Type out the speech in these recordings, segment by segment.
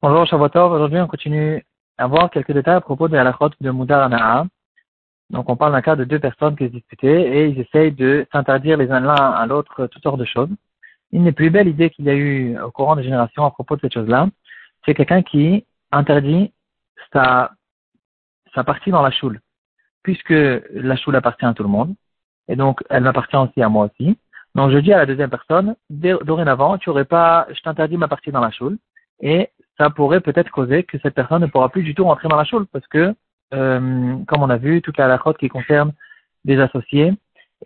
Bonjour Shavuotov, aujourd'hui on continue à voir quelques détails à propos de la halachot de Moudar Ana'a. Donc on parle d'un cas de deux personnes qui se disputaient et ils essayent de s'interdire les uns l'un à l'autre toutes sortes de choses. Une des plus belles idées qu'il y a eu au courant des générations à propos de cette chose-là, c'est quelqu'un qui interdit sa, sa partie dans la choule. Puisque la choule appartient à tout le monde, et donc elle m'appartient aussi à moi aussi, donc je dis à la deuxième personne, dorénavant, tu aurais pas, je t'interdis ma partie dans la choule, et ça pourrait peut-être causer que cette personne ne pourra plus du tout rentrer dans la choule, parce que, euh, comme on a vu, toute la halachot qui concerne des associés,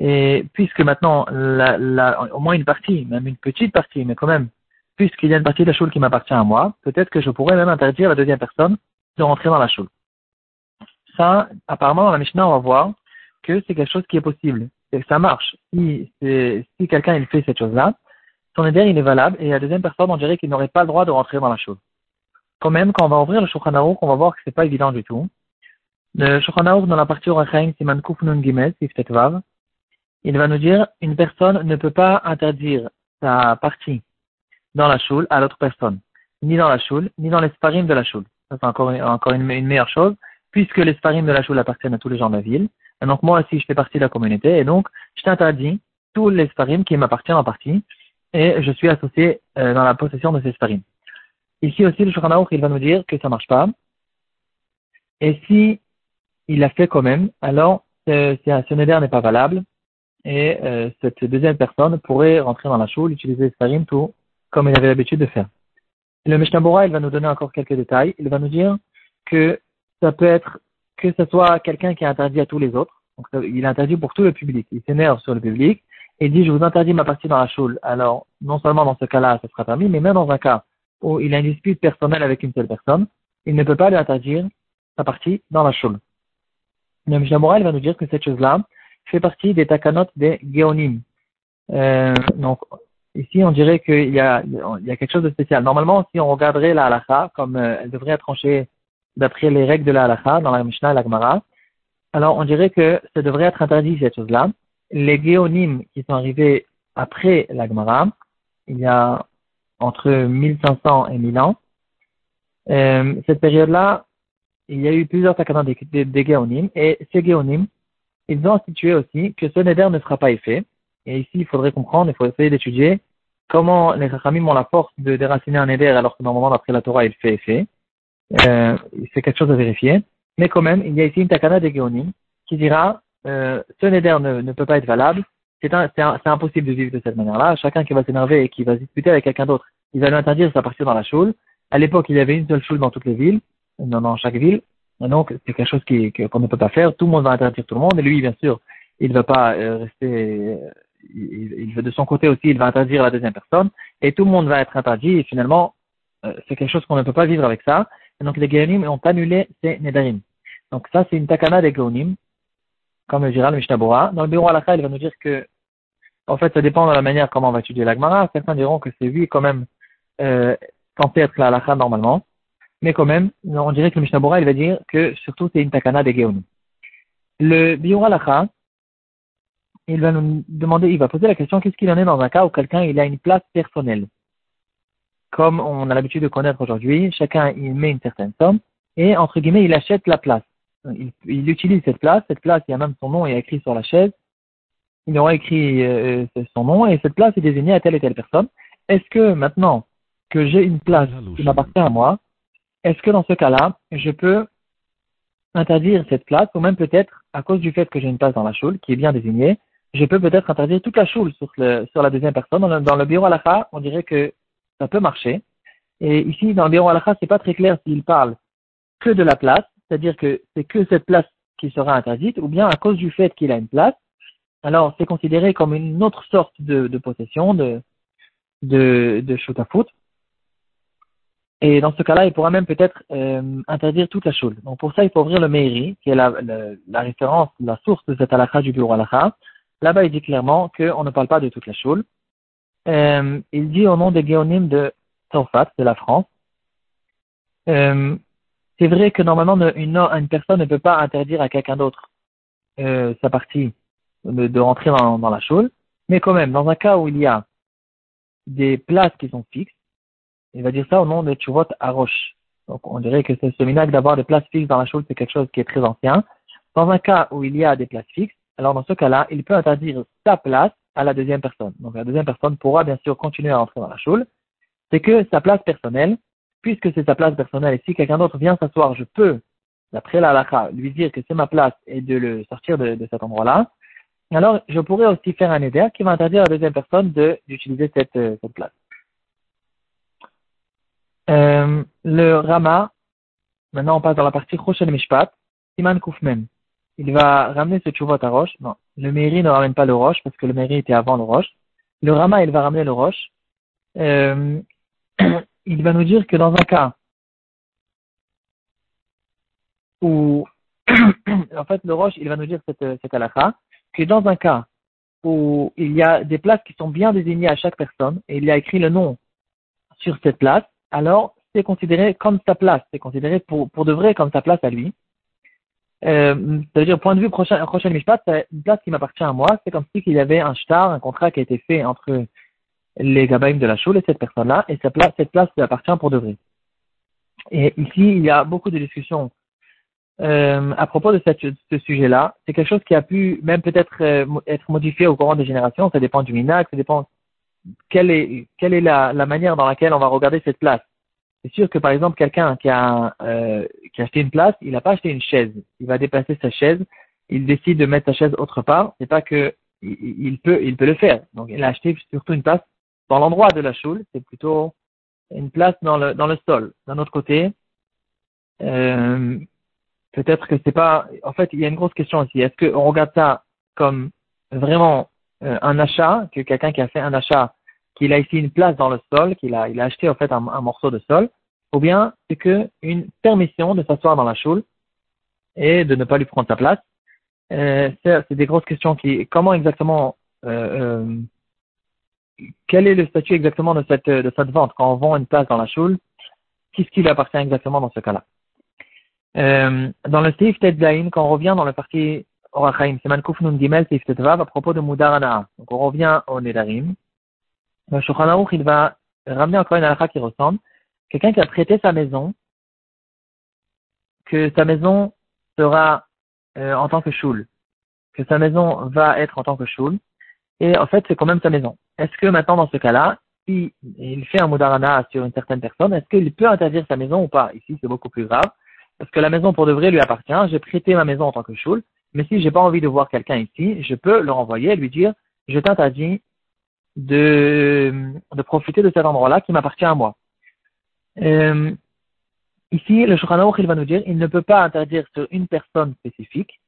et puisque maintenant, la, la, au moins une partie, même une petite partie, mais quand même, puisqu'il y a une partie de la choule qui m'appartient à moi, peut-être que je pourrais même interdire la deuxième personne de rentrer dans la choule. Ça, apparemment, dans la Mishnah, on va voir que c'est quelque chose qui est possible ça marche. Si, quelqu'un il fait cette chose-là, son éder il est valable et la deuxième personne on dirait qu'il n'aurait pas le droit de rentrer dans la chose. Quand même, quand on va ouvrir le Shulchan on va voir que c'est pas évident du tout. Le Shulchan dans la partie Orachaim Siman Nun Gimel, Vav, il va nous dire une personne ne peut pas interdire sa partie dans la choule à l'autre personne, ni dans la choule, ni dans les sparim de la choule. Ça c'est encore, encore une, une meilleure chose, puisque les sparim de la choule appartiennent à tous les gens de la ville. Et donc moi aussi, je fais partie de la communauté, et donc je t'interdis tous les sparim qui m'appartiennent en partie, et je suis associé euh, dans la possession de ces sparim. Ici aussi, le Shulchan il va nous dire que ça marche pas. Et si il l'a fait quand même, alors ce, neder n'est pas valable, et euh, cette deuxième personne pourrait rentrer dans la choule, utiliser les sparim tout comme il avait l'habitude de faire. Le Mishnah il va nous donner encore quelques détails. Il va nous dire que ça peut être que ce soit quelqu'un qui est interdit à tous les autres. Donc, il est interdit pour tout le public. Il s'énerve sur le public et dit je vous interdis ma partie dans la choule. Alors, non seulement dans ce cas-là, ça sera permis, mais même dans un cas où il a une dispute personnelle avec une seule personne, il ne peut pas lui interdire sa partie dans la choule. Le Mishnah va nous dire que cette chose-là fait partie des takanot des géonim. Euh, donc, ici, on dirait qu'il y a, il y a quelque chose de spécial. Normalement, si on regarderait la halakha, comme euh, elle devrait être tranchée d'après les règles de la halakha, dans la Mishnah et la Gemara, alors on dirait que ça devrait être interdit cette chose-là. Les géonymes qui sont arrivés après la Gemara, il y a entre 1500 et 1000 ans, euh, cette période-là, il y a eu plusieurs takana des, des, géonymes, et ces géonymes, ils ont institué aussi que ce neder ne sera pas effet. Et ici, il faudrait comprendre, il faut essayer d'étudier comment les rachamim ont la force de déraciner un neder alors que normalement, d'après la Torah, il fait effet. Euh, c'est quelque chose à vérifier. Mais quand même, il y a ici une takana de Géonim qui dira euh, ce neder ne, ne, peut pas être valable. C'est impossible de vivre de cette manière-là. Chacun qui va s'énerver et qui va discuter avec quelqu'un d'autre, il va lui interdire sa partie dans la choule. À l'époque, il y avait une seule choule dans toutes les villes, dans, dans chaque ville. Donc, c'est quelque chose qu'on ne peut pas faire. Tout le monde va interdire tout le monde. Et lui, bien sûr, il ne va pas euh, rester. Il, il, veut de son côté aussi, il va interdire la deuxième personne. Et tout le monde va être interdit. Et finalement, euh, c'est quelque chose qu'on ne peut pas vivre avec ça. Donc les Géonim ont annulé ces Nedarim. Donc ça, c'est une takana des Géonim, comme le dira le Mishnah Dans le bureau Alakha, il va nous dire que, en fait, ça dépend de la manière comment on va étudier l'Agmara. Certains diront que c'est oui, quand même, euh, censé être la normalement. Mais quand même, on dirait que le Mishnah il va dire que surtout c'est une takana des Géonim. Le bureau Alakha, il va nous demander, il va poser la question, qu'est-ce qu'il en est dans un cas où quelqu'un il a une place personnelle? Comme on a l'habitude de connaître aujourd'hui, chacun il met une certaine somme et entre guillemets il achète la place. Il, il, utilise cette place, cette place il y a même son nom il est écrit sur la chaise. Il aura écrit euh, son nom et cette place est désignée à telle et telle personne. Est-ce que maintenant que j'ai une place qui m'appartient à moi, est-ce que dans ce cas-là, je peux interdire cette place ou même peut-être à cause du fait que j'ai une place dans la choule qui est bien désignée, je peux peut-être interdire toute la choule sur, la deuxième personne. Dans le, dans le bureau à la on dirait que ça peut marcher. Et ici, dans le Biron Alakha, c'est pas très clair s'il parle que de la place, c'est-à-dire que c'est que cette place qui sera interdite, ou bien à cause du fait qu'il a une place, alors c'est considéré comme une autre sorte de, possession, de, shoot à foot. Et dans ce cas-là, il pourra même peut-être euh, interdire toute la chose. Donc pour ça, il faut ouvrir le Meiri, qui est la, la, référence, la source de cette halakha du bureau halakha. Là-bas, il dit clairement qu'on ne parle pas de toute la choule, euh, il dit au nom des Géonymes de Torfat, de la France, euh, c'est vrai que normalement une, personne ne peut pas interdire à quelqu'un d'autre euh, sa partie de, de rentrer dans, la choule, mais quand même, dans un cas où il y a des places qui sont fixes, il va dire ça au nom de Chuvot Arosh. Donc, on dirait que ce minag d'avoir des places fixes dans la chose, c'est quelque chose qui est très ancien. Dans un cas où il y a des places fixes, alors dans ce cas-là, il peut interdire sa place à la deuxième personne. Donc, la deuxième personne pourra bien sûr continuer à entrer dans la choule. C'est que sa place personnelle, puisque c'est sa place personnelle, et si quelqu'un d'autre vient s'asseoir, je peux, d'après la lui dire que c'est ma place et de le sortir de, cet endroit-là. Alors, je pourrais aussi faire un éder qui va interdire à la deuxième personne d'utiliser cette, euh, place. Euh, le Rama, maintenant on passe dans la partie Roshel Mishpat, Siman Koufmen. Il va ramener ce chuvot à roche. Non, le mairie ne ramène pas le roche parce que le mairie était avant le roche. Le Rama, il va ramener le roche. Euh, il va nous dire que dans un cas où, en fait, le roche, il va nous dire cette, cette que dans un cas où il y a des places qui sont bien désignées à chaque personne et il a écrit le nom sur cette place, alors c'est considéré comme sa place, c'est considéré pour de vrai comme sa place à lui. Euh, C'est-à-dire, point de vue prochain, prochain Mishpat, c'est une place qui m'appartient à moi, c'est comme si il y avait un shtar, un contrat qui a été fait entre les gabaïm de la choule et cette personne-là, et cette place, cette place lui appartient pour de vrai. Et ici, il y a beaucoup de discussions euh, à propos de cette, ce sujet-là. C'est quelque chose qui a pu même peut-être euh, être modifié au courant des générations, ça dépend du minac, ça dépend quelle est, quelle est la, la, manière dans laquelle on va regarder cette place. C'est sûr que par exemple quelqu'un qui a euh, qui a acheté une place, il n'a pas acheté une chaise. Il va déplacer sa chaise, il décide de mettre sa chaise autre part. C'est pas que il, peut il peut le faire. Donc il a acheté surtout une place dans l'endroit de la choule. C'est plutôt une place dans le dans le sol. D'un autre côté, euh, peut-être que c'est pas. En fait, il y a une grosse question aussi. Est-ce qu'on regarde ça comme vraiment euh, un achat, que quelqu'un qui a fait un achat, qu'il a ici une place dans le sol, qu'il a, acheté en fait un, morceau de sol, ou bien c'est que une permission de s'asseoir dans la choule et de ne pas lui prendre sa place. Euh, c'est des grosses questions qui, comment exactement, euh, euh, quel est le statut exactement de cette, vente quand on vend une place dans la choule, qu'est-ce qui lui appartient exactement dans ce cas-là? Dans le Seif Tetzain, quand on revient dans le parti Orachaim, c'est Mankouf Nun Gimel Seif Tetvav à propos de Mudarana. Donc on revient au Nedarim. Le Shulchan il va ramener encore une halakha qui ressemble. Quelqu'un qui a prêté sa maison, que sa maison sera euh, en tant que choule, que sa maison va être en tant que choule, et en fait c'est quand même sa maison. Est-ce que maintenant dans ce cas-là, si il fait un mudarana sur une certaine personne, est-ce qu'il peut interdire sa maison ou pas? Ici c'est beaucoup plus grave, parce que la maison pour de vrai lui appartient, j'ai prêté ma maison en tant que choule, mais si j'ai pas envie de voir quelqu'un ici, je peux le renvoyer et lui dire, je t'interdis de, profiter de cet endroit-là qui m'appartient à moi. Euh, ici, le Shulchan il va nous dire, il ne peut pas interdire sur une personne spécifique,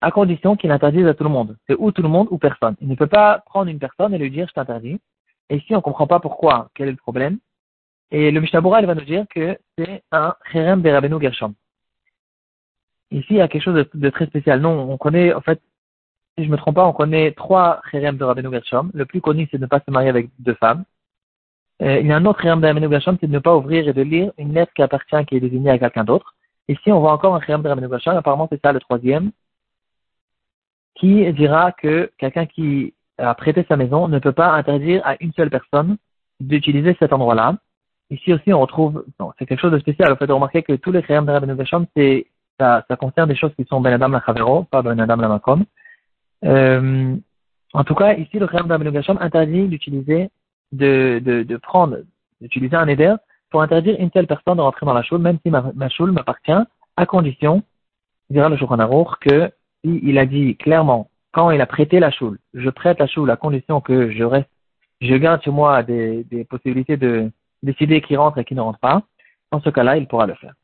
à condition qu'il interdise à tout le monde. C'est ou tout le monde ou personne. Il ne peut pas prendre une personne et lui dire, je t'interdis. Et ici, on ne comprend pas pourquoi, quel est le problème. Et le Mishnah il va nous dire que c'est un Cherem Berabenu Gershom. Ici, il y a quelque chose de, très spécial. Non, on connaît, en fait, si je me trompe pas, on connaît trois Cherem de Rabbeinu Gershom. Le plus connu, c'est de ne pas se marier avec deux femmes. Euh, il y a un autre Cherem de Rabbeinu Gershom, c'est de ne pas ouvrir et de lire une lettre qui appartient, qui est désignée à quelqu'un d'autre. Ici, on voit encore un Cherem de Rabbeinu Gershom. Apparemment, c'est ça le troisième, qui dira que quelqu'un qui a prêté sa maison ne peut pas interdire à une seule personne d'utiliser cet endroit-là. Ici aussi, on retrouve, c'est quelque chose de spécial. En fait, remarquez que tous les Cherem de Rabbeinu Gershom, c'est ça, ça concerne des choses qui sont Ben Adam la Chavero, pas Ben Adam la Makom. Euh, en tout cas, ici, le Khayam d'Abenu Gasham interdit d'utiliser, de, de, de prendre, d'utiliser un éder pour interdire une telle personne de rentrer dans la choule, même si ma, choule m'appartient, à condition, dira le Shulchan que si il a dit clairement, quand il a prêté la choule, je prête la choule à condition que je reste, je garde sur moi des, des possibilités de décider qui rentre et qui ne rentre pas, dans ce cas-là, il pourra le faire.